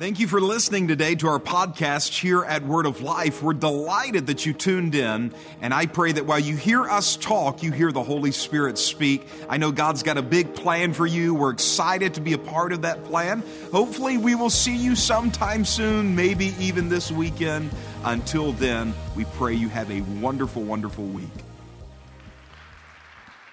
Thank you for listening today to our podcast here at Word of Life. We're delighted that you tuned in, and I pray that while you hear us talk, you hear the Holy Spirit speak. I know God's got a big plan for you. We're excited to be a part of that plan. Hopefully, we will see you sometime soon, maybe even this weekend. Until then, we pray you have a wonderful, wonderful week.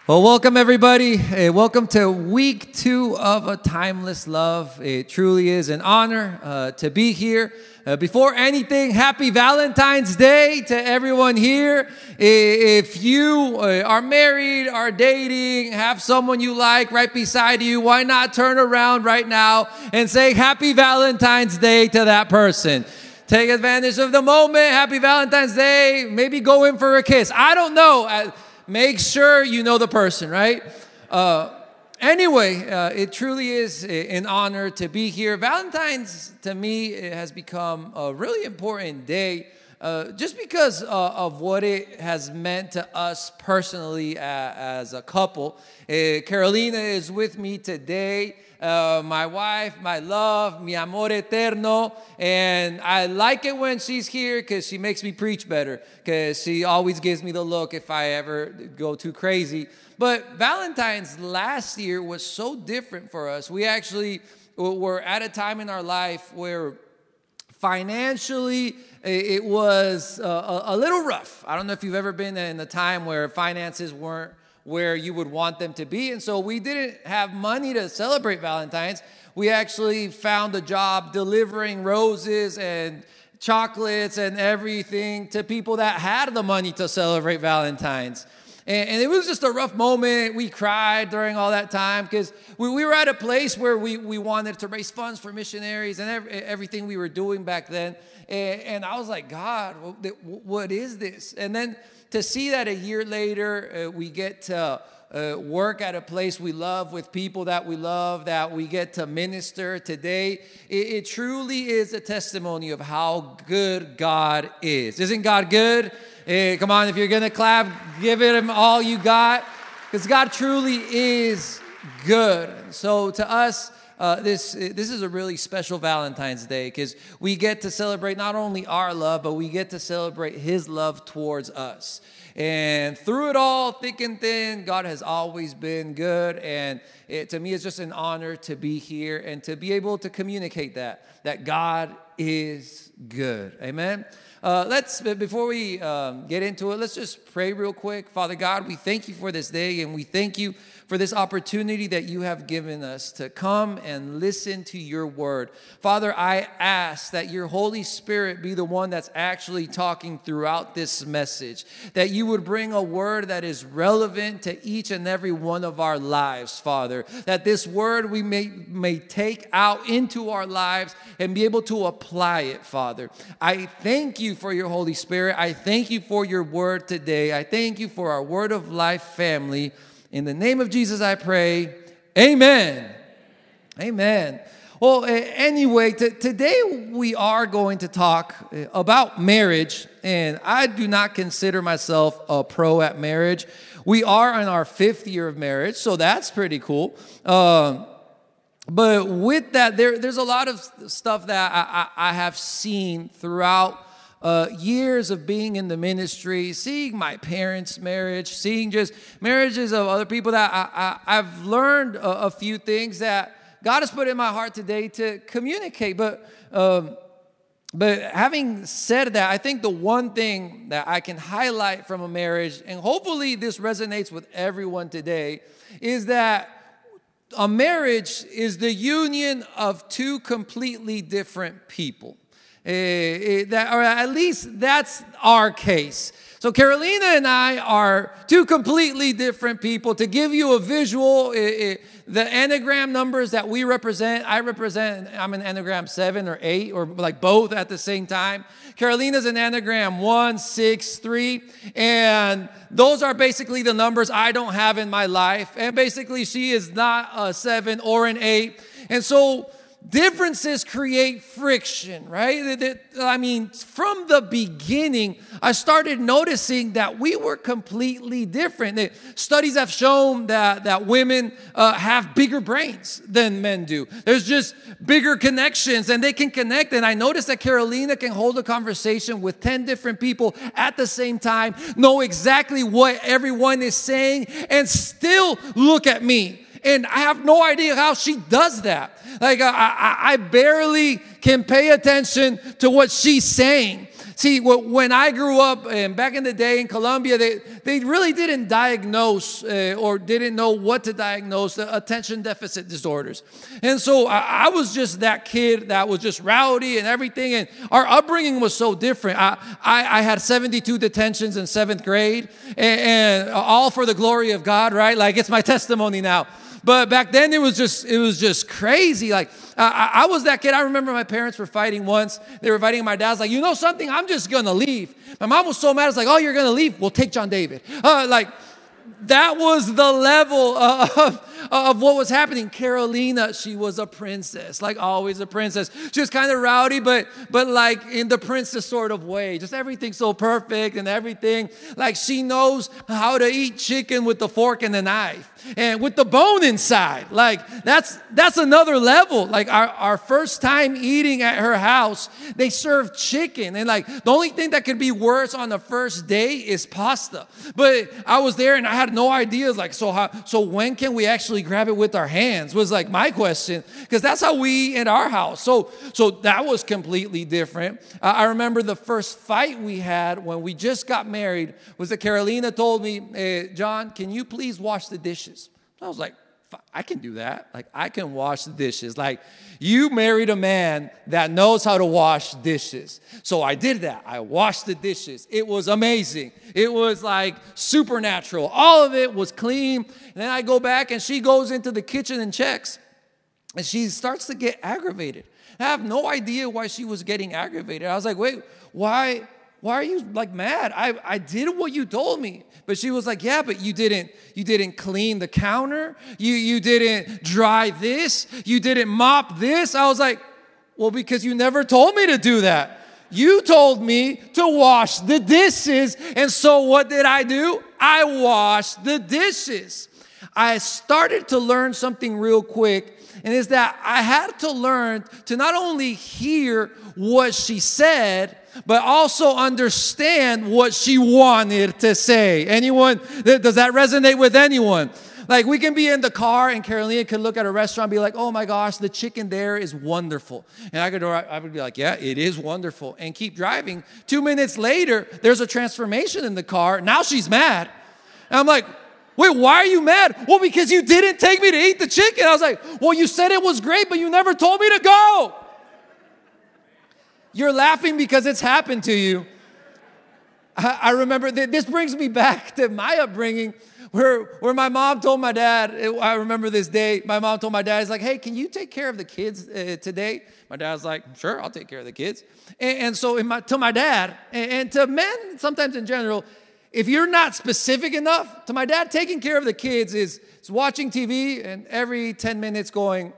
Well, welcome everybody. Uh, welcome to week two of A Timeless Love. It truly is an honor uh, to be here. Uh, before anything, happy Valentine's Day to everyone here. If you are married, are dating, have someone you like right beside you, why not turn around right now and say happy Valentine's Day to that person? Take advantage of the moment. Happy Valentine's Day. Maybe go in for a kiss. I don't know uh, make sure you know the person, right? Uh, anyway, uh, it truly is an honor to be here. Valentine's, to me, it has become a really important day. Uh, just because uh, of what it has meant to us personally uh, as a couple. Uh, Carolina is with me today uh, my wife, my love, mi amor eterno. And I like it when she's here because she makes me preach better, because she always gives me the look if I ever go too crazy. But Valentine's last year was so different for us. We actually were at a time in our life where financially it was uh, a little rough. I don't know if you've ever been in a time where finances weren't where you would want them to be. And so we didn't have money to celebrate Valentine's. We actually found a job delivering roses and chocolates and everything to people that had the money to celebrate Valentine's. And, and, it was just a rough moment. We cried during all that time because we, we, were at a place where we, we wanted to raise funds for missionaries and every, everything we were doing back then. And, and I was like, God, what is this? And then to see that a year later, uh, we get to uh, work at a place we love with people that we love, that we get to minister today, it, it truly is a testimony of how good God is. Isn't God good? Hey, come on, if you're gonna clap, give it him all you got, because God truly is good. So to us, uh, this this is a really special Valentine's Day because we get to celebrate not only our love, but we get to celebrate His love towards us. And through it all, thick and thin, God has always been good. And it, to me, it's just an honor to be here and to be able to communicate that that God is good. Amen. Uh, let's before we um, get into it, let's just pray real quick. Father God, we thank you for this day, and we thank you for this opportunity that you have given us to come and listen to your word. Father, I ask that your Holy Spirit be the one that's actually talking throughout this message, that you would bring a word that is relevant to each and every one of our lives, Father, that this word we may, may take out into our lives and be able to apply it, Father. I thank you for your Holy Spirit. I thank you for your word today. I thank you for our word of life family. In the name of Jesus, I pray. Amen. Amen. Well, anyway, t- today we are going to talk uh, about marriage, and I do not consider myself a pro at marriage. We are in our fifth year of marriage, so that's pretty cool. Um, but with that, there, there's a lot of stuff that I, I, I have seen throughout uh, years of being in the ministry, seeing my parents' marriage, seeing just marriages of other people that I, have learned a, a, few things that God has put in my heart today to communicate. But, um, but having said that, I think the one thing that I can highlight from a marriage, and hopefully this resonates with everyone today, is that a marriage is the union of two completely different people. Uh, that, or at least that's our case. So, Carolina and I are two completely different people. To give you a visual, it, it, the Enneagram numbers that we represent, I represent, I'm an Enneagram 7 or 8, or like both at the same time. Carolina's an Enneagram one, six, three. And those are basically the numbers I don't have in my life. And basically, she is not a 7 or an 8. And so, differences create friction, right? I mean, from the beginning, I started noticing that we were completely different. Studies have shown that, that women uh, have bigger brains than men do. There's just bigger connections and they can connect. And I noticed that Carolina can hold a conversation with 10 different people at the same time, know exactly what everyone is saying, and still look at me and I have no idea how she does that. Like, I, I, I barely can pay attention to what she's saying. See, when I grew up and back in the day in Colombia, they, they really didn't diagnose uh, or didn't know what to diagnose the attention deficit disorders. And so I, I, was just that kid that was just rowdy and everything. And our upbringing was so different. I, I, I had 72 detentions in seventh grade and, and all for the glory of God, right? Like it's my testimony now. But back then it was just it was just crazy. Like I, I, was that kid. I remember my parents were fighting once. They were fighting. My dad's like, you know something? I'm just gonna leave. My mom was so mad. It's like, oh, you're gonna leave? We'll take John David. Uh, like that was the level of of what was happening. Carolina, she was a princess, like always a princess. She was kind of rowdy, but but like in the princess sort of way. Just everything so perfect and everything. Like she knows how to eat chicken with the fork and the knife and with the bone inside. Like that's that's another level. Like our, our first time eating at her house, they served chicken. And like the only thing that could be worse on the first day is pasta. But I was there and I had no idea. Like, so how so when can we actually grab it with our hands? Was like my question. Because that's how we in our house. So so that was completely different. I remember the first fight we had when we just got married was that Carolina told me, John, can you please wash the dishes? I was like, I can do that. Like, I can wash the dishes. Like, you married a man that knows how to wash dishes. So I did that. I washed the dishes. It was amazing. It was like supernatural. All of it was clean. And then I go back and she goes into the kitchen and checks. And she starts to get aggravated. I have no idea why she was getting aggravated. I was like, wait, why? Why are you like mad? I, I did what you told me. But she was like, yeah, but you didn't, you didn't clean the counter. You, you didn't dry this. You didn't mop this. I was like, well, because you never told me to do that. You told me to wash the dishes. And so what did I do? I washed the dishes. I started to learn something real quick and is that I had to learn to not only hear what she said, but also understand what she wanted to say. Anyone, does that resonate with anyone? Like we can be in the car and Carolina could look at a restaurant and be like, oh my gosh, the chicken there is wonderful. And I could I would be like, yeah, it is wonderful. And keep driving. Two minutes later, there's a transformation in the car. Now she's mad. And I'm like, wait, why are you mad? Well, because you didn't take me to eat the chicken. I was like, well, you said it was great, but you never told me to go. You're laughing because it's happened to you. I, remember this brings me back to my upbringing where, where my mom told my dad, I remember this day, my mom told my dad, he's like, hey, can you take care of the kids uh, today? My dad's like, sure, I'll take care of the kids. And, and so my, to my dad, and, and to men sometimes in general, if you're not specific enough, to my dad, taking care of the kids is, is watching TV and every 10 minutes going,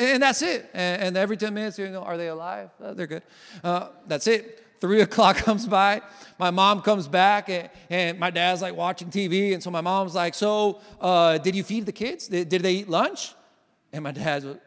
and that's it. And, every 10 minutes, you know, are they alive? Uh, they're good. Uh, that's it. Three o'clock comes by. My mom comes back, and, and, my dad's like watching TV. And so my mom's like, So, uh, did you feed the kids? Did, did, they eat lunch? And my dad's like,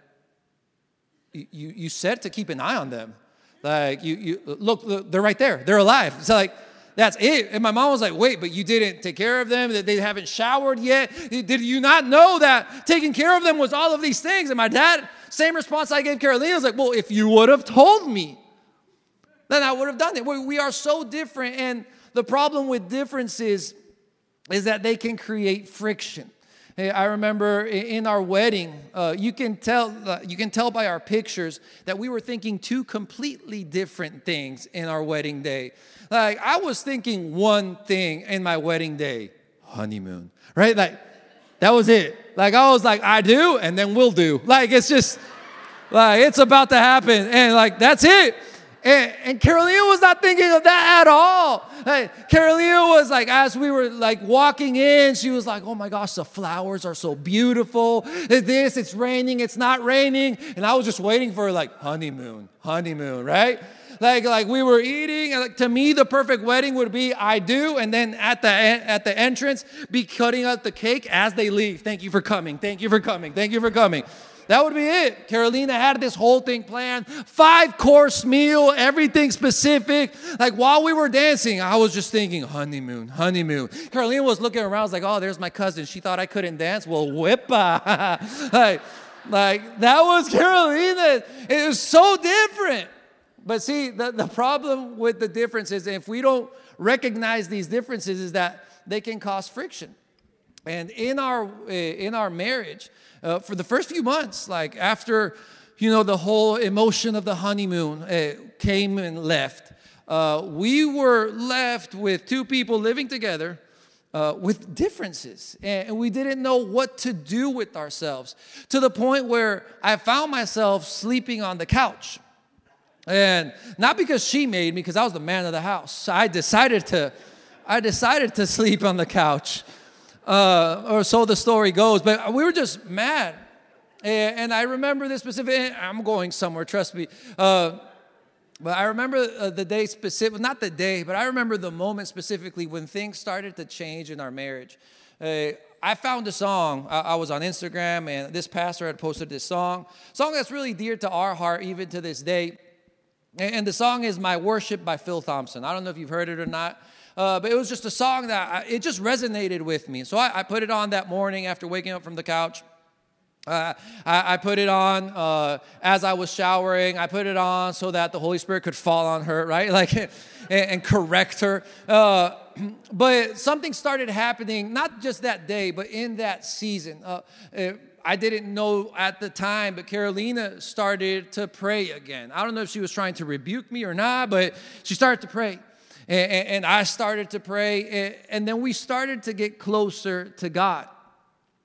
you, you said to keep an eye on them. Like, you, you look, they're right there. They're alive. It's like, that's it. And my mom was like, wait, but you didn't take care of them, that they haven't showered yet. Did you not know that taking care of them was all of these things? And my dad, same response I gave Carolina was like, well, if you would have told me, then I would have done it. We are so different. And the problem with differences is that they can create friction. I remember in our wedding, uh, you can tell uh, you can tell by our pictures that we were thinking two completely different things in our wedding day. Like I was thinking one thing in my wedding day, honeymoon, right? Like that was it. Like I was like I do, and then we'll do. Like it's just like it's about to happen, and like that's it. And, and Carolina was not thinking of that at all. Hey, Carolina was like, as we were like walking in, she was like, oh my gosh, the flowers are so beautiful. This, it's raining, it's not raining. And I was just waiting for like honeymoon, honeymoon, right? Like, like we were eating. Like, to me, the perfect wedding would be I do, and then at the at the entrance, be cutting out the cake as they leave. Thank you for coming. Thank you for coming. Thank you for coming. That would be it. Carolina had this whole thing planned, five course meal, everything specific. Like while we were dancing, I was just thinking, honeymoon, honeymoon. Carolina was looking around, I was like, oh, there's my cousin. She thought I couldn't dance. Well, whippa. like, like that was Carolina. It was so different. But see, the, the problem with the differences, if we don't recognize these differences, is that they can cause friction. And in our eh, in our marriage, uh, for the first few months, like after, you know, the whole emotion of the honeymoon uh, came and left, uh, we were left with two people living together uh, with differences. And we didn't know what to do with ourselves to the point where I found myself sleeping on the couch. And not because she made me, because I was the man of the house. I decided to, I decided to sleep on the couch uh, or so the story goes. But we were just mad. And I remember this specific, I'm going somewhere, trust me. Uh, but I remember uh, the day specific, not the day, but I remember the moment specifically when things started to change in our marriage. Uh, I found a song. I, was on Instagram, and this pastor had posted this song, song that's really dear to our heart even to this day. And the song is "My Worship" by Phil Thompson. I don't know if you've heard it or not. Uh, but it was just a song that I, it just resonated with me. So I, I, put it on that morning after waking up from the couch. Uh, I, I, put it on uh, as I was showering. I put it on so that the Holy Spirit could fall on her, right? Like, and, and correct her. Uh, but something started happening, not just that day, but in that season. Uh, it, I didn't know at the time, but Carolina started to pray again. I don't know if she was trying to rebuke me or not, but she started to pray. And, and I started to pray, and then we started to get closer to God.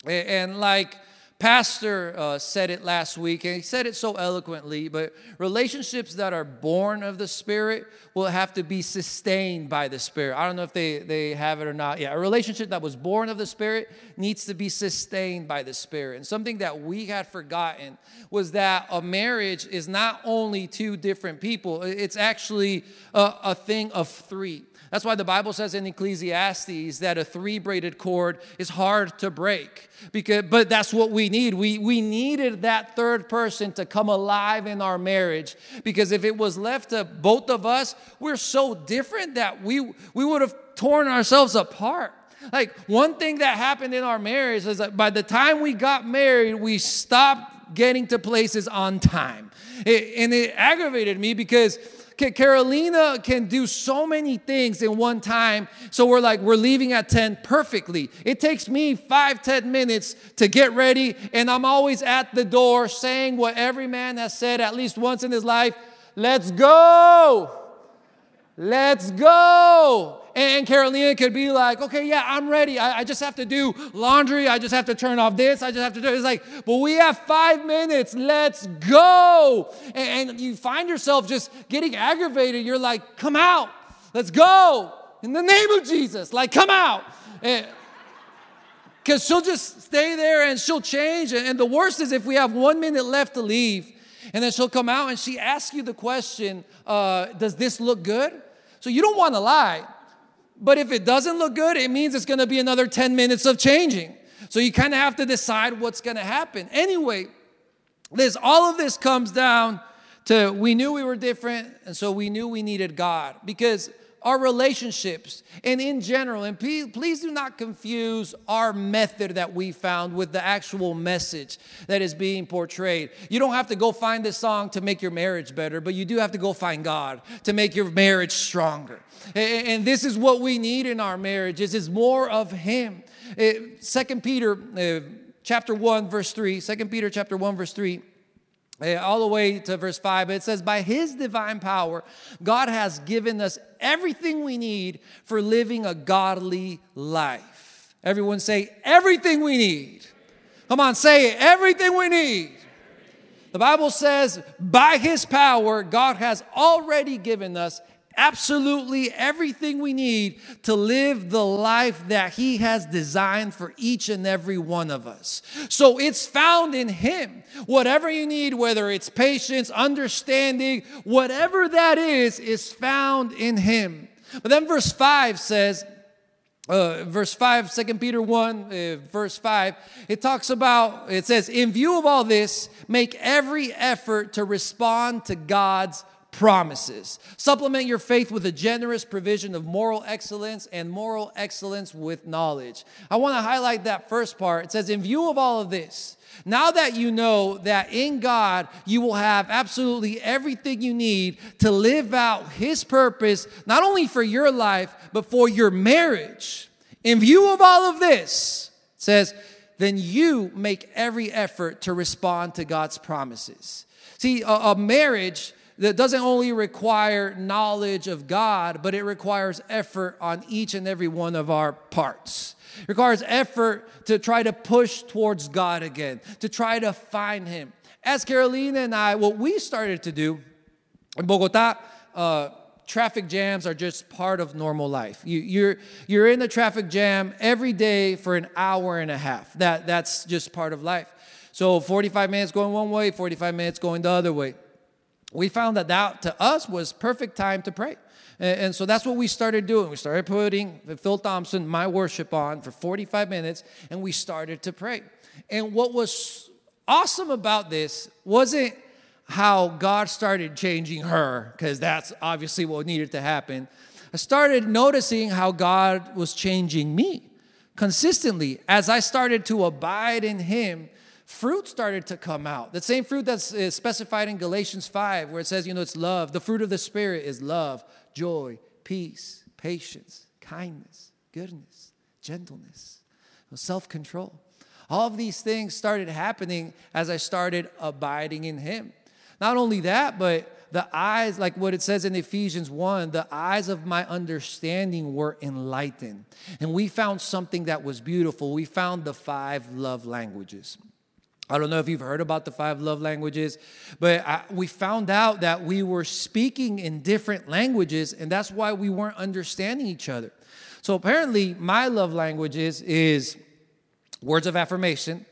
And like Pastor uh, said it last week, and he said it so eloquently, but relationships that are born of the Spirit will have to be sustained by the Spirit. I don't know if they, they have it or not. Yeah, a relationship that was born of the Spirit needs to be sustained by the Spirit. And something that we had forgotten was that a marriage is not only two different people, it's actually a, a thing of three. That's why the Bible says in Ecclesiastes that a three braided cord is hard to break. Because, but that's what we need. We, we needed that third person to come alive in our marriage. Because if it was left to both of us, we're so different that we, we would have torn ourselves apart. Like one thing that happened in our marriage is that by the time we got married, we stopped getting to places on time. It, and it aggravated me because Carolina can do so many things in one time. So we're like, we're leaving at 10 perfectly. It takes me five, 10 minutes to get ready, and I'm always at the door saying what every man has said at least once in his life let's go. Let's go. And Carolina could be like, okay, yeah, I'm ready. I, I, just have to do laundry. I just have to turn off this. I just have to do it. It's like, but we have five minutes. Let's go. And, and you find yourself just getting aggravated. You're like, come out. Let's go. In the name of Jesus. Like, come out. Because she'll just stay there and she'll change. And the worst is if we have one minute left to leave, and then she'll come out and she asks you the question, uh, Does this look good? So you don't want to lie. But if it doesn't look good, it means it's going to be another 10 minutes of changing. So you kind of have to decide what's going to happen. Anyway, this all of this comes down to we knew we were different and so we knew we needed God because our relationships and in general and please do not confuse our method that we found with the actual message that is being portrayed. You don't have to go find this song to make your marriage better but you do have to go find god to make your marriage stronger. And this is what we need in our marriages is more of him. Second peter uh, chapter 1 verse 3 second peter chapter 1 verse 3 uh, Eh, all the way to verse 5, it says, By his divine power, God has given us everything we need for living a godly life. Everyone say, Everything we need. Come on, say it. Everything we need. The Bible says, by his power, God has already given us absolutely everything we need to live the life that He has designed for each and every one of us. So it's found in Him. Whatever you need, whether it's patience, understanding, whatever that is, is found in Him. But then verse 5 says, uh, verse 5, 2 Peter 1, uh, verse 5, it talks about, it says, In view of all this, make every effort to respond to God's promises. Supplement your faith with a generous provision of moral excellence and moral excellence with knowledge. I want to highlight that first part. It says, In view of all of this, now that you know that in God you will have absolutely everything you need to live out His purpose, not only for your life, but for your marriage. In view of all of this, it says, then you make every effort to respond to God's promises. See, a, a marriage that doesn't only require knowledge of God, but it requires effort on each and every one of our parts. It requires effort to try to push towards God again, to try to find Him. As Carolina and I, what we started to do in Bogota, uh, traffic jams are just part of normal life. You, are you're, you're in a traffic jam every day for an hour and a half. That, that's just part of life. So 45 minutes going one way, 45 minutes going the other way we found that that to us was perfect time to pray. And, so that's what we started doing. We started putting Phil Thompson, my worship on for 45 minutes, and we started to pray. And what was awesome about this wasn't how God started changing her, because that's obviously what needed to happen. I started noticing how God was changing me consistently as I started to abide in Him fruit started to come out. The same fruit that's uh, specified in Galatians 5, where it says, you know, it's love. The fruit of the Spirit is love, joy, peace, patience, kindness, goodness, gentleness, self control. All of these things started happening as I started abiding in Him. Not only that, but the eyes, like what it says in Ephesians 1, the eyes of my understanding were enlightened. And we found something that was beautiful. We found the five love languages. I don't know if you've heard about the five love languages, but I, we found out that we were speaking in different languages, and that's why we weren't understanding each other. So apparently, my love languages is words of affirmation,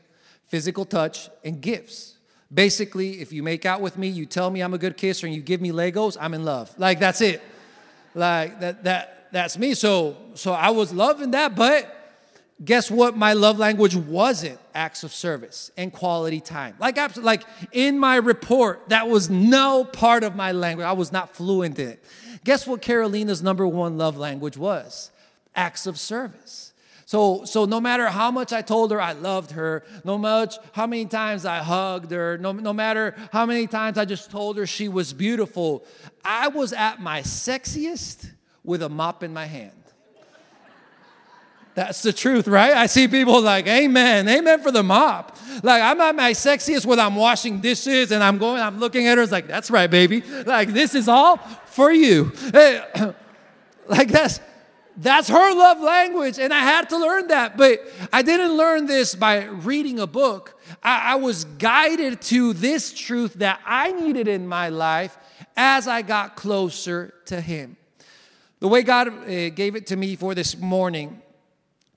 physical touch, and gifts. Basically, if you make out with me, you tell me I'm a good kisser, and you give me Legos, I'm in love. Like that's it. Like that that that's me. So so I was loving that, but guess what my love language wasn't? Acts of service and quality time. Like like in my report that was no part of my language. I was not fluent in it. Guess what carolina's number one love language was? Acts of service. So so no matter how much i told her i loved her no much how many times i hugged her no, no matter how many times i just told her she was beautiful i was at my sexiest with a mop in my hand that's the truth, right? I see people like, Amen, Amen for the mop. Like, I'm at my sexiest when I'm washing dishes and I'm going, I'm looking at her, it's like, That's right, baby. Like, this is all for you. like, that's. That's her love language, and I had to learn that. But I didn't learn this by reading a book. I, I was guided to this truth that I needed in my life as I got closer to Him. The way God uh, gave it to me for this morning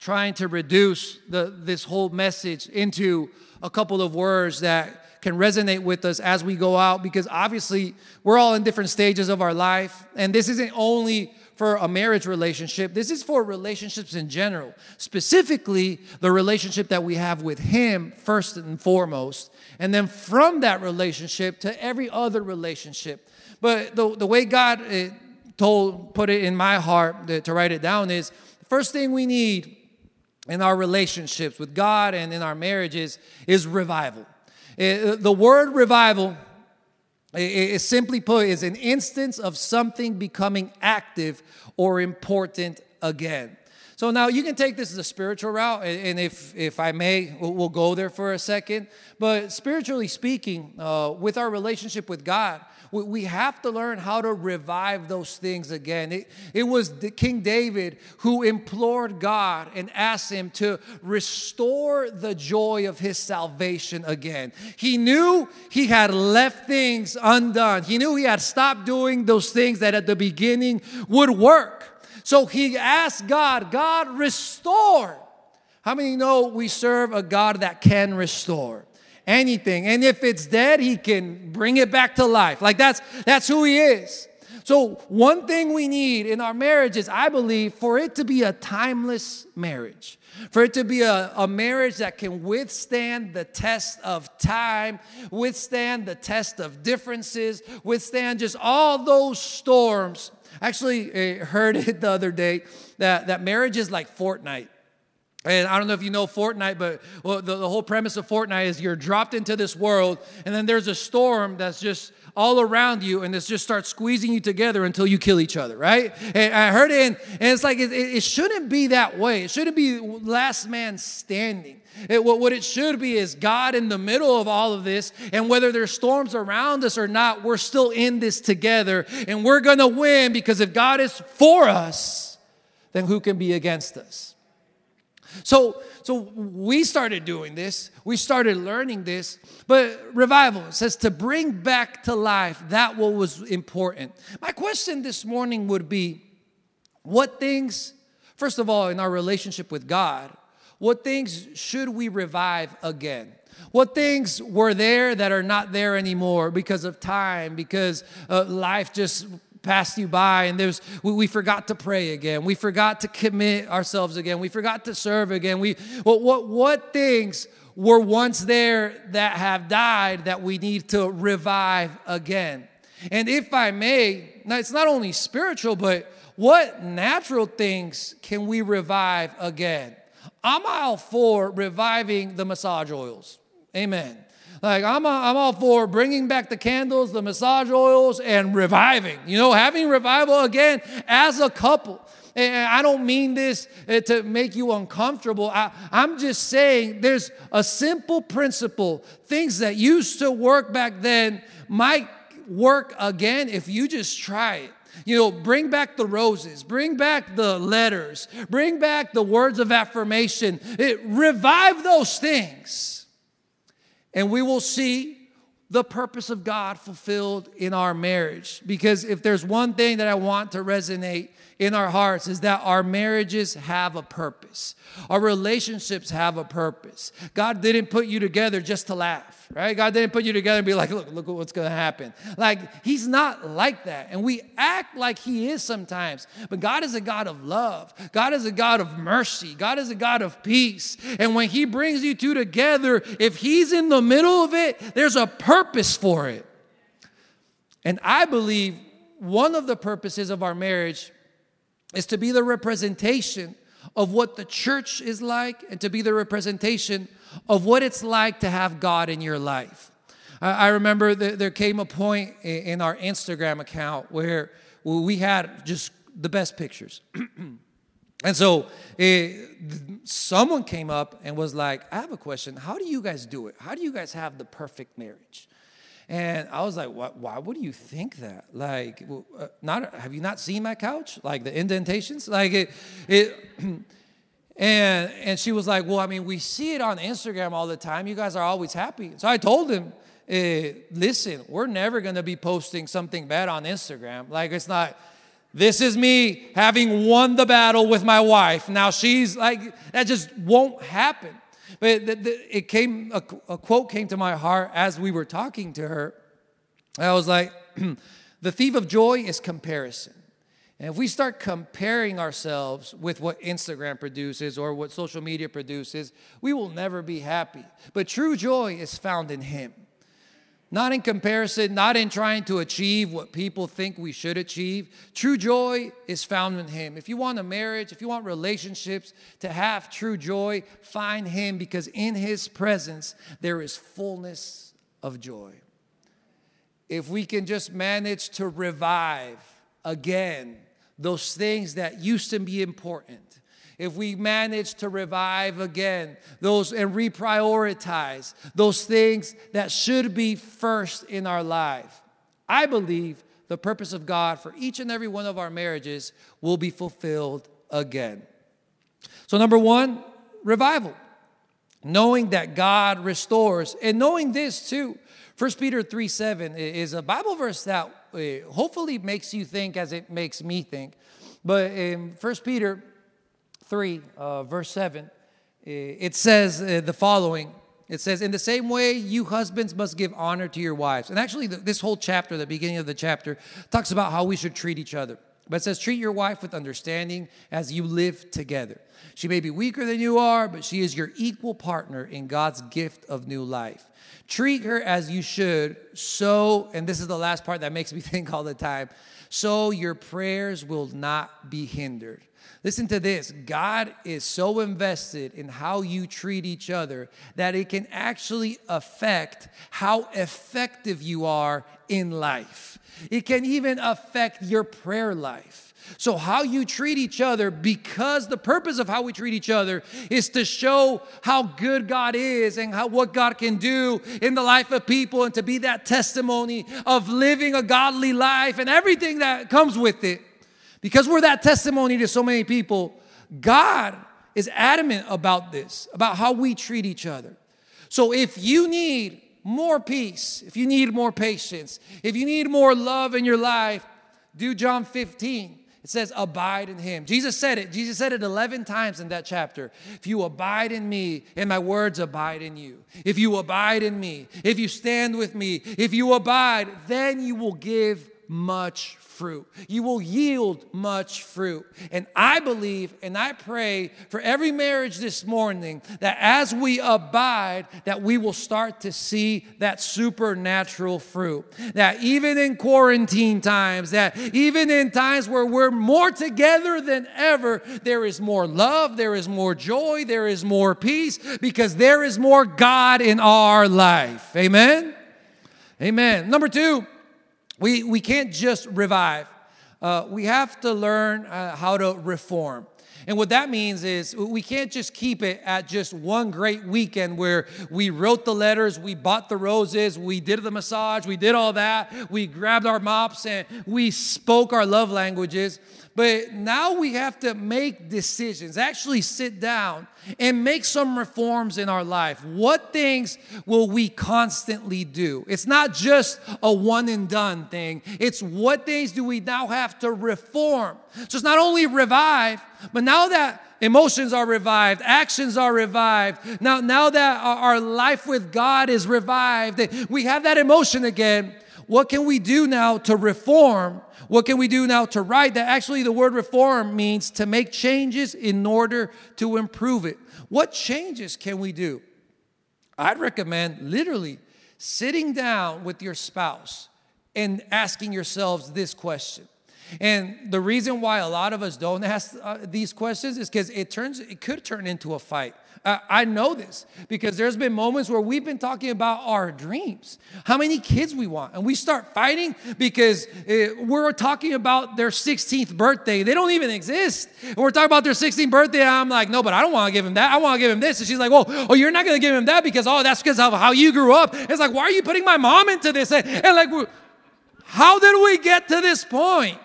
trying to reduce the, this whole message into a couple of words that can resonate with us as we go out because obviously we're all in different stages of our life. And this isn't only for a marriage relationship, this is for relationships in general, specifically the relationship that we have with Him first and foremost. And then from that relationship to every other relationship. But the, the way God uh, told, put it in my heart to, to write it down is first thing we need in our relationships with God and in our marriages is revival. Eh, the word revival is simply put is an instance of something becoming active or important again. So now you can take this as a spiritual route, and if if I may, we'll go there for a second. But spiritually speaking, uh, with our relationship with God, we have to learn how to revive those things again. It, it was King David who implored God and asked him to restore the joy of his salvation again. He knew he had left things undone, he knew he had stopped doing those things that at the beginning would work. So he asked God, God, restore. How many know we serve a God that can restore? Anything. And if it's dead, he can bring it back to life. Like that's that's who he is. So one thing we need in our marriages, I believe, for it to be a timeless marriage, for it to be a, a marriage that can withstand the test of time, withstand the test of differences, withstand just all those storms. Actually, I heard it the other day that, that marriage is like Fortnite. And I don't know if you know Fortnite, but well, the, the, whole premise of Fortnite is you're dropped into this world, and then there's a storm that's just all around you, and this just starts squeezing you together until you kill each other, right? And I heard it, and, and it's like it, it, shouldn't be that way. It shouldn't be last man standing. It, what, what it should be is God in the middle of all of this, and whether there's storms around us or not, we're still in this together, and we're gonna win because if God is for us, then who can be against us? So, so we started doing this. We started learning this. But revival says to bring back to life that what was important. My question this morning would be what things, first of all, in our relationship with God, what things should we revive again? What things were there that are not there anymore because of time, because uh, life just passed you by and there's we, we, forgot to pray again. We forgot to commit ourselves again. We forgot to serve again. We what what what things were once there that have died that we need to revive again? And if i may now it's not only spiritual but what natural things can we revive again? I'm all for reviving the massage oils. Amen like, I'm, a, I'm all for bringing back the candles, the massage oils, and reviving. You know, having revival again as a couple. And I don't mean this uh, to make you uncomfortable. I, I'm just saying there's a simple principle. Things that used to work back then might work again if you just try it. You know, bring back the roses, bring back the letters, bring back the words of affirmation. It, revive those things and we will see the purpose of God fulfilled in our marriage. Because if there's one thing that I want to resonate in our hearts is that our marriages have a purpose. Our relationships have a purpose. God didn't put you together just to laugh, right? God didn't put you together and be like, look, look what's gonna happen. Like, He's not like that. And we act like He is sometimes. But God is a God of love. God is a God of mercy. God is a God of peace. And when He brings you two together, if He's in the middle of it, there's a purpose for it. And I believe one of the purposes of our marriage is to be the representation of what the church is like and to be the representation of what it's like to have God in your life. I remember there came a point in our Instagram account where we had just the best pictures. and so it, someone came up and was like, I have a question. How do you guys do it? How do you guys have the perfect marriage? And I was like, why, why would you think that? Like, uh, not have you not seen my couch? Like the indentations? Like it, it and and she was like, well, I mean, we see it on Instagram all the time. You guys are always happy. So I told him, eh, listen, we're never gonna be posting something bad on Instagram. Like it's not. This is me having won the battle with my wife. Now she's like, that just won't happen. It came, a, a quote came to my heart as we were talking to her. I was like, the thief of joy is comparison. And if we start comparing ourselves with what Instagram produces or what social media produces, we will never be happy. But true joy is found in Him. Not in comparison, not in trying to achieve what people think we should achieve. True joy is found in Him. If you want a marriage, if you want relationships to have true joy, find Him because in His presence there is fullness of joy. If we can just manage to revive again those things that used to be important, if we manage to revive again those and reprioritize those things that should be first in our life, I believe the purpose of God for each and every one of our marriages will be fulfilled again. So, number one, revival. Knowing that God restores, and knowing this too. 1 Peter 3 7 is a Bible verse that uh, hopefully makes you think as it makes me think. But in 1 Peter 3, uh, verse 7, it says uh, the following it says, In the same way, you husbands must give honor to your wives. And actually, this whole chapter, the beginning of the chapter, talks about how we should treat each other. But it says, Treat your wife with understanding as you live together. She may be weaker than you are, but she is your equal partner in God's gift of new life. Treat her as you should, so, and this is the last part that makes me think all the time, so your prayers will not be hindered. Listen to this God is so invested in how you treat each other that it can actually affect how effective you are in life. It can even affect your prayer life. So, how you treat each other, because the purpose of how we treat each other is to show how good God is and how, what God can do in the life of people and to be that testimony of living a godly life and everything that comes with it. Because we're that testimony to so many people, God is adamant about this, about how we treat each other. So, if you need more peace, if you need more patience, if you need more love in your life, do John 15. It says, abide in him. Jesus said it. Jesus said it 11 times in that chapter. If you abide in me and my words abide in you, if you abide in me, if you stand with me, if you abide, then you will give much fruit. You will yield much fruit. And I believe and I pray for every marriage this morning that as we abide, that we will start to see that supernatural fruit. That even in quarantine times, that even in times where we're more together than ever, there is more love, there is more joy, there is more peace because there is more God in our life. Amen. Amen. Number two, we, we can't just revive, uh, we have to learn uh, how to reform. And what that means is we can't just keep it at just one great weekend where we wrote the letters, we bought the roses, we did the massage, we did all that, we grabbed our mops and we spoke our love languages. But now we have to make decisions, actually sit down and make some reforms in our life. What things will we constantly do? It's not just a one and done thing, it's what things do we now have to reform. So it's not only revive, but now that emotions are revived, actions are revived, now, now that our life with God is revived, we have that emotion again. What can we do now to reform what can we do now to right that? Actually, the word reform means to make changes in order to improve it. What changes can we do? I'd recommend literally sitting down with your spouse and asking yourselves this question. And the reason why a lot of us don't ask uh, these questions is because it turns it could turn into a fight. Uh, I know this because there's been moments where we've been talking about our dreams, how many kids we want, and we start fighting because uh, we're talking about their 16th birthday. They don't even exist. And we're talking about their 16th birthday. And I'm like, no, but I don't want to give him that. I want to give him this. And she's like, well, oh, you're not going to give him that because oh, that's because of how you grew up. It's like, why are you putting my mom into this? And, and like, how did we get to this point?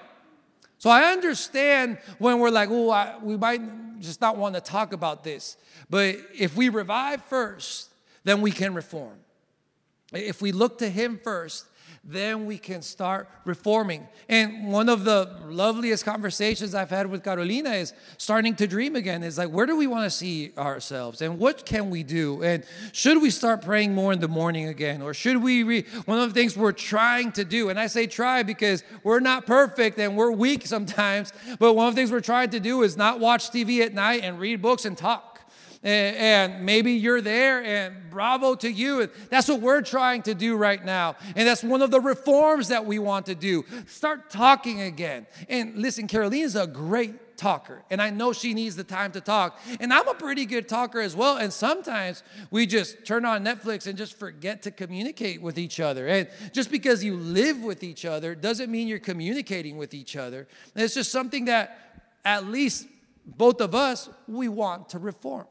So I understand when we're like, oh, we might just not want to talk about this. But if we revive first, then we can reform. If we look to Him first, then we can start reforming. And one of the loveliest conversations I've had with Carolina is starting to dream again. Is like, where do we want to see ourselves? And what can we do? And should we start praying more in the morning again? Or should we, re- one of the things we're trying to do, and I say try because we're not perfect and we're weak sometimes, but one of the things we're trying to do is not watch TV at night and read books and talk and, maybe you're there and bravo to you. And that's what we're trying to do right now. And that's one of the reforms that we want to do. Start talking again. And listen carolina's a great talker and i know she needs the time to talk. And i'm a pretty good talker as well and sometimes we just turn on netflix and just forget to communicate with each other. And just because you live with each other doesn't mean you're communicating with each other. And it's just something that at least both of us, we want to reform.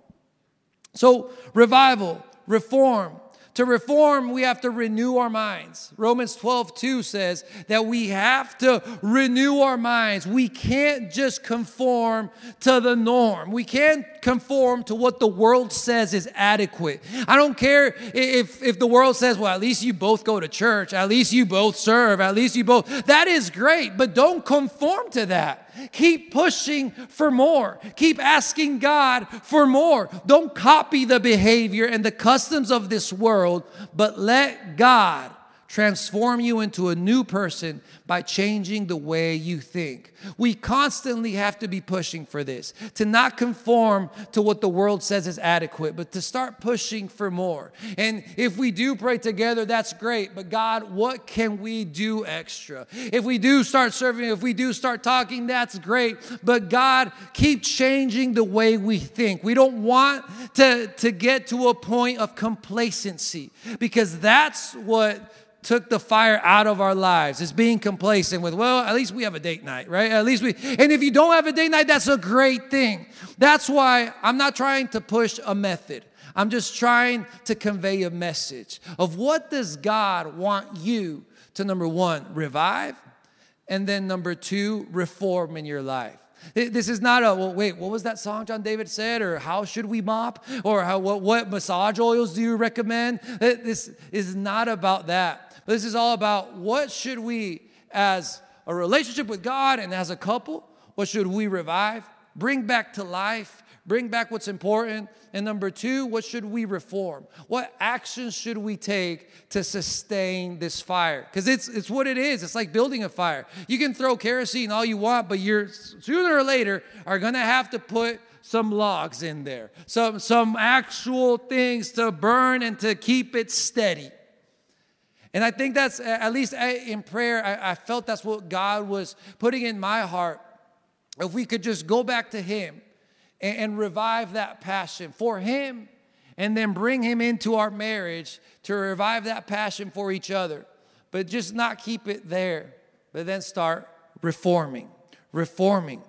So, revival, reform, to reform, we have to renew our minds. Romans 12, 2 says that we have to renew our minds. We can't just conform to the norm. We can't conform to what the world says is adequate. I don't care if, if the world says, well, at least you both go to church, at least you both serve, at least you both. That is great, but don't conform to that. Keep pushing for more. Keep asking God for more. Don't copy the behavior and the customs of this world, but let God transform you into a new person by changing the way you think. We constantly have to be pushing for this, to not conform to what the world says is adequate, but to start pushing for more. And if we do pray together, that's great. But God, what can we do extra? If we do start serving, if we do start talking, that's great. But God, keep changing the way we think. We don't want to, to get to a point of complacency because that's what took the fire out of our lives. It's being complacent with, well, at least we have a date night, right? At least we, and if you don't have a date night, that's a great thing. That's why I'm not trying to push a method. I'm just trying to convey a message of what does God want you to number one, revive, and then number two, reform in your life. This is not a, well, wait, what was that song John David said? Or how should we mop? Or how, what, what massage oils do you recommend? This is not about that. This is all about what should we, as a relationship with God and as a couple, what should we revive, bring back to life, bring back what's important? And number two, what should we reform? What actions should we take to sustain this fire? Because it's, it's what it is. It's like building a fire. You can throw kerosene all you want, but you're sooner or later are going to have to put some logs in there, some, some actual things to burn and to keep it steady. And I think that's, at least in prayer, I, I felt that's what God was putting in my heart. If we could just go back to Him and, and revive that passion for Him and then bring Him into our marriage to revive that passion for each other. But just not keep it there, but then start reforming. Reforming.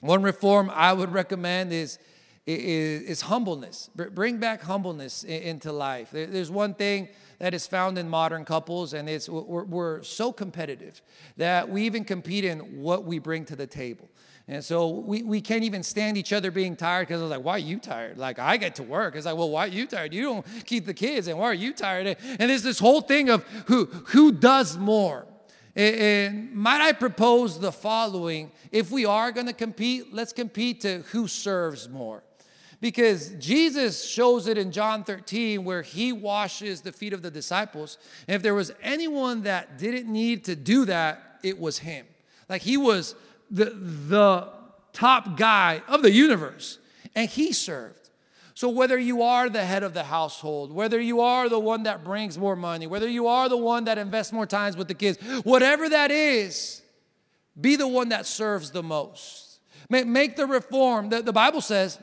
One reform I would recommend is is, is humbleness. Bring back humbleness into life. There's one thing that is found in modern couples, and it's we're, we're so competitive that we even compete in what we bring to the table. And so we, we can't even stand each other being tired because I was like, why are you tired? Like, I get to work. It's like, well, why are you tired? You don't keep the kids, and why are you tired? And there's this whole thing of who, who does more. And might I propose the following? If we are going to compete, let's compete to who serves more because Jesus shows it in John 13 where he washes the feet of the disciples. And if there was anyone that didn't need to do that, it was him. Like he was the, the top guy of the universe, and he served. So, whether you are the head of the household, whether you are the one that brings more money, whether you are the one that invests more times with the kids, whatever that is, be the one that serves the most. Make the reform. The, the Bible says,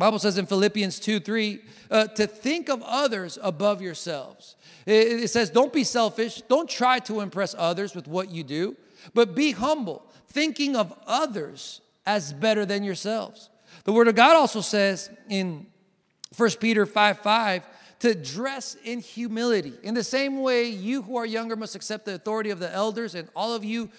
Bible says in Philippians 2 3, uh, to think of others above yourselves. It, it says, don't be selfish. Don't try to impress others with what you do, but be humble, thinking of others as better than yourselves. The Word of God also says in 1 Peter 5 5, to dress in humility. In the same way, you who are younger must accept the authority of the elders, and all of you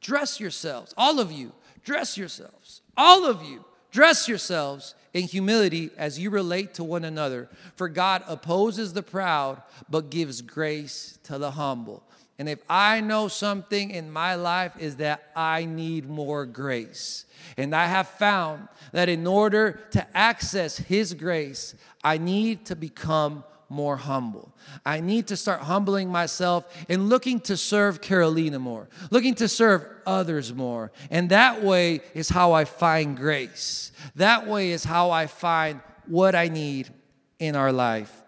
dress yourselves. All of you, dress yourselves. All of you, dress yourselves in humility as you relate to one another. For God opposes the proud, but gives grace to the humble. And if I know something in my life is that I need more grace. And I have found that in order to access His grace, I need to become more humble. I need to start humbling myself and looking to serve Carolina more, looking to serve others more. And that way is how I find grace. That way is how I find what I need in our life.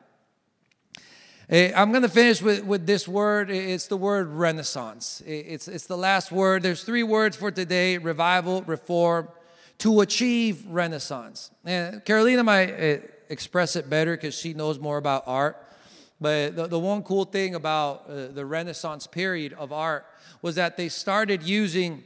Eh, I'm going to finish with, with this word. It's the word renaissance. It's, it's the last word. There's three words for today revival, reform, to achieve renaissance. And Carolina my eh, express it better because she knows more about art. But the, the one cool thing about uh, the Renaissance period of art was that they started using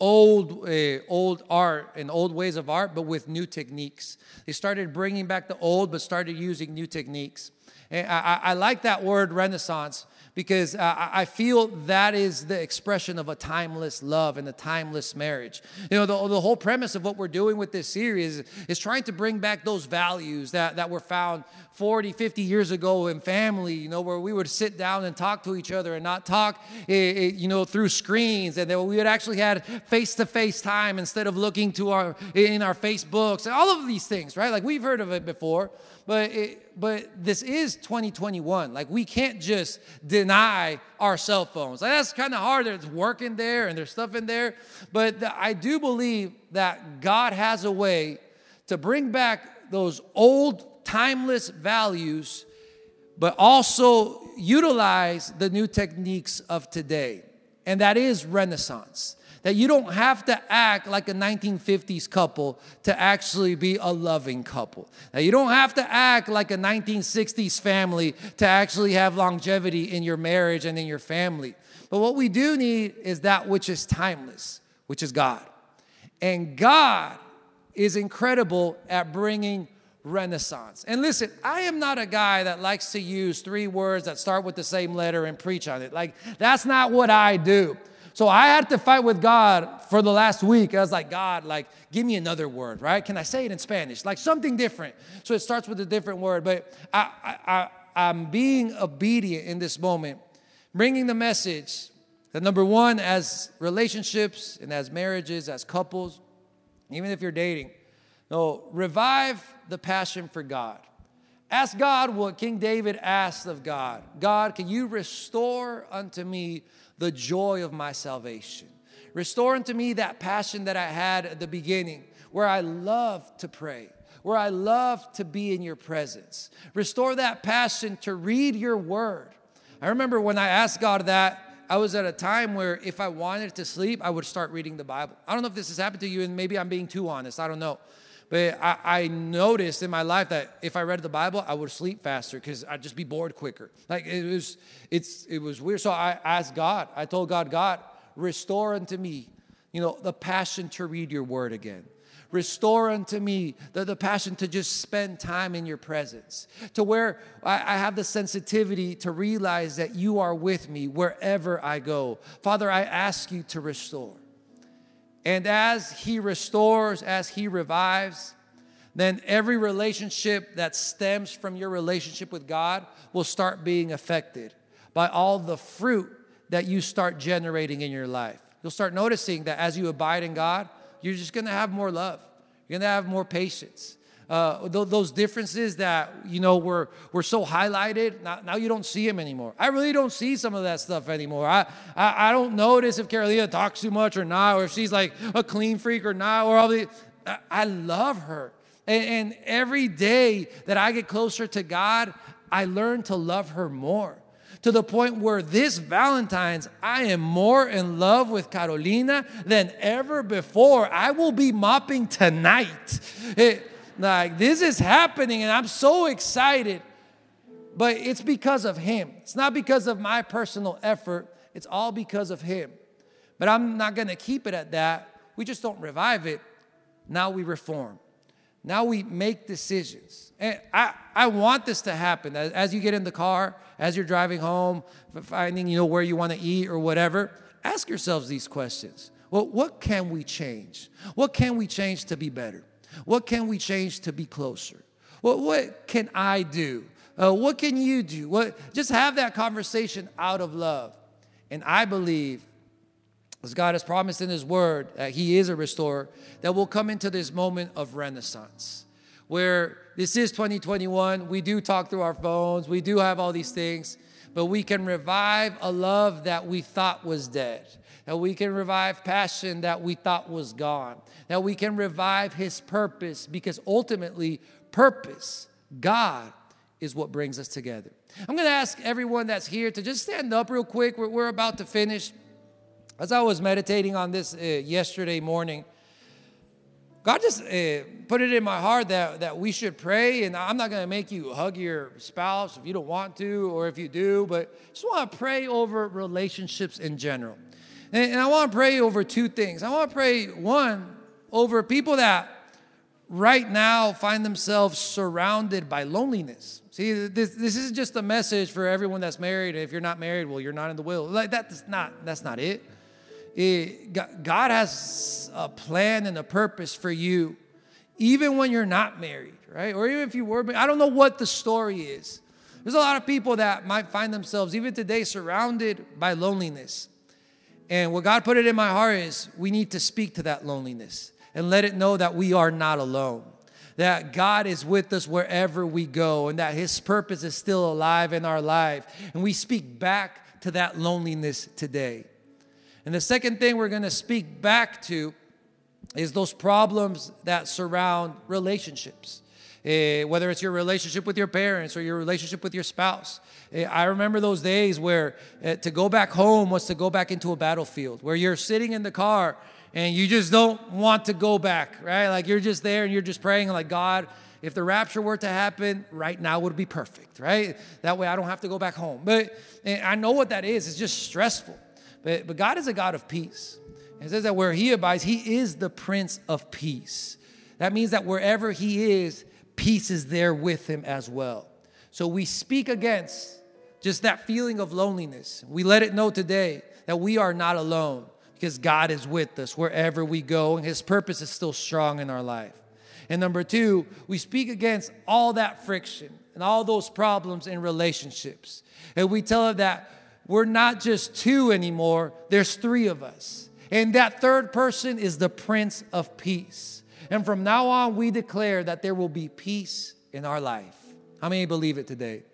old, uh, old art and old ways of art, but with new techniques. They started bringing back the old, but started using new techniques. And I, I, I like that word Renaissance because I feel that is the expression of a timeless love and a timeless marriage. You know, the, the whole premise of what we're doing with this series is trying to bring back those values that, that were found 40, 50 years ago in family, you know, where we would sit down and talk to each other and not talk, eh, eh, you know, through screens, and then we would actually had face-to-face time instead of looking to our in our Facebooks and all of these things, right? Like we've heard of it before, but it, but this is 2021. Like we can't just deny our cell phones. Like that's kind of hard. There's work in there and there's stuff in there, but the, I do believe that God has a way to bring back those old timeless values, but also utilize the new techniques of today. And that is Renaissance. That you don't have to act like a 1950s couple to actually be a loving couple. That you don't have to act like a 1960s family to actually have longevity in your marriage and in your family. But what we do need is that which is timeless, which is God. And God is incredible at bringing renaissance. And listen, I am not a guy that likes to use three words that start with the same letter and preach on it. Like, that's not what I do. So I had to fight with God for the last week. I was like, God, like, give me another word, right? Can I say it in Spanish? Like something different. So it starts with a different word. But I, I, I, I'm being obedient in this moment, bringing the message that number one, as relationships and as marriages, as couples, even if you're dating, no, revive the passion for God. Ask God what King David asked of God God, can you restore unto me the joy of my salvation? Restore unto me that passion that I had at the beginning, where I loved to pray, where I loved to be in your presence. Restore that passion to read your word. I remember when I asked God that, I was at a time where if I wanted to sleep, I would start reading the Bible. I don't know if this has happened to you, and maybe I'm being too honest. I don't know. But I, I, noticed in my life that if I read the Bible, I would sleep faster because I'd just be bored quicker. Like it was, it's, it was weird. So I asked God. I told God, God, restore unto me, you know, the passion to read your word again. Restore unto me the, the passion to just spend time in your presence, to where I, I have the sensitivity to realize that you are with me wherever I go. Father, I ask you to restore. And as He restores, as He revives, then every relationship that stems from your relationship with God will start being affected by all the fruit that you start generating in your life. You'll start noticing that as you abide in God, you're just gonna have more love, you're gonna have more patience, uh, th- those differences that you know were were so highlighted. Now, now you don't see them anymore. I really don't see some of that stuff anymore. I, I, I don't notice if Carolina talks too much or not, or if she's like a clean freak or not, or all the. I, I love her, and, and every day that I get closer to God, I learn to love her more to the point where this Valentine's, I am more in love with Carolina than ever before. I will be mopping tonight. It, like, this is happening, and I'm so excited. But it's because of Him. It's not because of my personal effort, it's all because of Him. But I'm not gonna keep it at that. We just don't revive it. Now we reform. Now we make decisions. And I, I want this to happen. As, as you get in the car, as you're driving home, finding you know where you want to eat or whatever, ask yourselves these questions. Well, what can we change? What can we change to be better? What can we change to be closer? What, what can I do? Uh, what can you do? What, just have that conversation out of love. And I believe, as God has promised in His Word, that He is a restorer, that we'll come into this moment of renaissance where this is 2021. We do talk through our phones, we do have all these things, but we can revive a love that we thought was dead that we can revive passion that we thought was gone, that we can revive His purpose because ultimately, purpose, God, is what brings us together. I'm to ask everyone that's here to just stand up real quick. We're, we're about to finish. As I was meditating on this uh, yesterday morning, God just uh, put it in my heart that, that we should pray. And I'm not going to make you hug your spouse if you don't want to or if you do, but just want to pray over relationships in general. And, and I want to pray over two things. I want to pray, one, over people that right now find themselves surrounded by loneliness. See, this, this is just a message for everyone that's married. If you're not married, well, you're not in the will. Like that's not that's not it. it God has a plan and a purpose for you, even when you're not married, right? Or even if you were. I don't know what the story is. There's a lot of people that might find themselves even today surrounded by loneliness. And what God put it in my heart is we need to speak to that loneliness and let it know that we are not alone that God is with us wherever we go and that His purpose is still alive in our life. And we speak back to that loneliness today. And the second thing we're to speak back to is those problems that surround relationships. Uh, whether it's your relationship with your parents or your relationship with your spouse. Uh, I remember those days where uh, to go back home was to go back into a battlefield, where you're sitting in the car and you just don't want to go back, right? Like you're just there and you're just praying, like, God, if the rapture were to happen right now would be perfect, right? That way I don't have to go back home. But I know what that is. It's just stressful. But, but God is a God of peace. It says that where He abides, He is the Prince of Peace. That means that wherever He is, peace is there with Him as well. So we speak against just that feeling of loneliness. We let it know today that we are not alone because God is with us wherever we go, and His purpose is still strong in our life. And number two, we speak against all that friction and all those problems in relationships. And we tell them that we're not just two anymore, there's three of us. And that third person is the Prince of Peace. And from now on, we declare that there will be peace in our life. How many believe it today?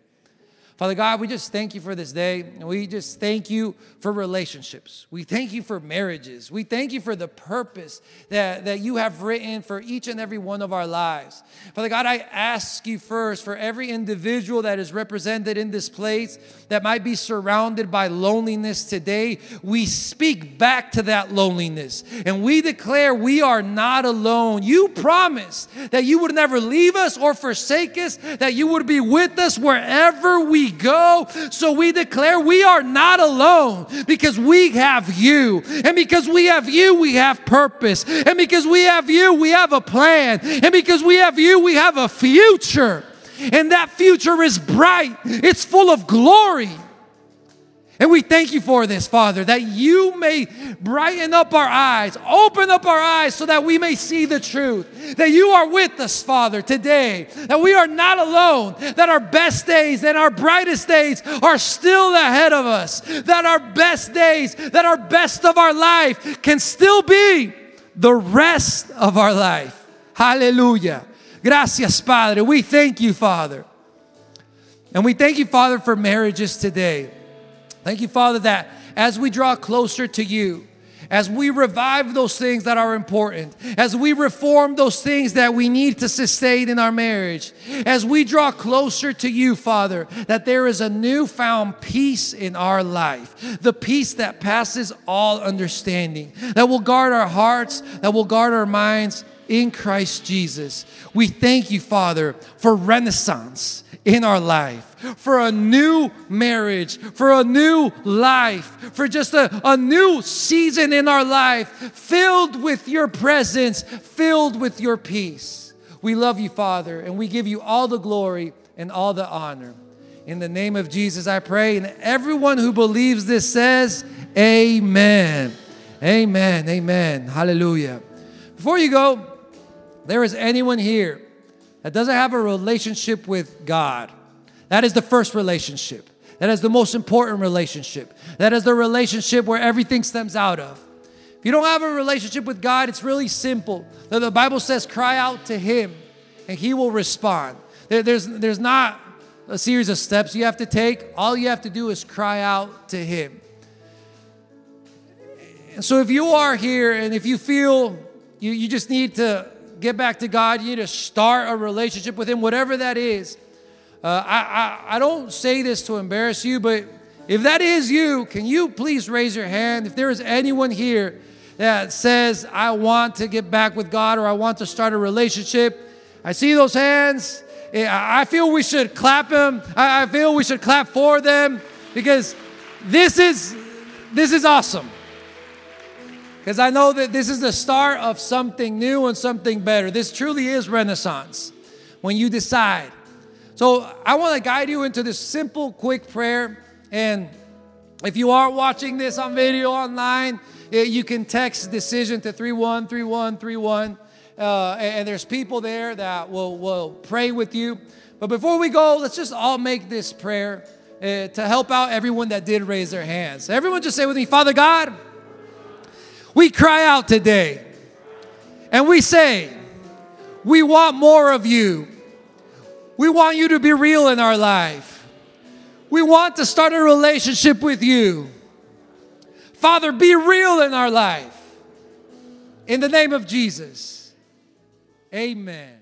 Father God, we just thank you for this day. We just thank you for relationships. We thank you for marriages. We thank you for the purpose that, that you have written for each and every one of our lives. Father God, I ask you first for every individual that is represented in this place that might be surrounded by loneliness today. We speak back to that loneliness and we declare we are not alone. You promised that you would never leave us or forsake us, that you would be with us wherever go. So we declare we are not alone because we have you. And because we have you, we have purpose. And because we have you, we have a plan. And because we have you, we have a future. And that future is bright, it's full of glory. And we thank you for this, Father, that you may brighten up our eyes, open up our eyes so that we may see the truth. That you are with us, Father, today. That we are not alone. That our best days and our brightest days are still ahead of us. That our best days, that our best of our life can still be the rest of our life. Hallelujah. Gracias, Padre. We thank you, Father. And we thank you, Father, for marriages today. Thank you, Father, that as we draw closer to you, as we revive those things that are important, as we reform those things that we need to sustain in our marriage, as we draw closer to you, Father, that there is a newfound peace in our life, the peace that passes all understanding, that will guard our hearts, that will guard our minds in Christ Jesus. We thank you, Father, for renaissance in our life, for a new marriage, for a new life, for just a, a new season in our life filled with your presence, filled with your peace. We love you, Father, and we give you all the glory and all the honor. In the name of Jesus, I pray. And everyone who believes this says, Amen. Amen. Amen. Hallelujah. Before you go, there is anyone here that doesn't have a relationship with God, that is the first relationship. That is the most important relationship. That is the relationship where everything stems out of. If you don't have a relationship with God, it's really simple. The Bible says, cry out to Him and He will respond. There's, there's not a series of steps you have to take. All you have to do is cry out to Him. And so if you are here and if you feel you, you just need to get back to God, you need to start a relationship with Him, whatever that is. Uh, I, I, I don't say this to embarrass you, but if that is you, can you please raise your hand? If there is anyone here that says, I want to get back with God or I want to start a relationship, I see those hands. I feel we should clap them. I feel we should clap for them because this is this is awesome. Because I know that this is the start of something new and something better. This truly is Renaissance when you decide. So I want to guide you into this simple, quick prayer. And if you are watching this on video online, eh, you can text decision to 313131. Uh, and there's people there that will, will pray with you. But before we go, let's just all make this prayer uh, to help out everyone that did raise their hands. Everyone just say with me, Father God, we cry out today and we say, we want more of you. We want you to be real in our life. We want to start a relationship with you. Father, be real in our life. In the name of Jesus. Amen.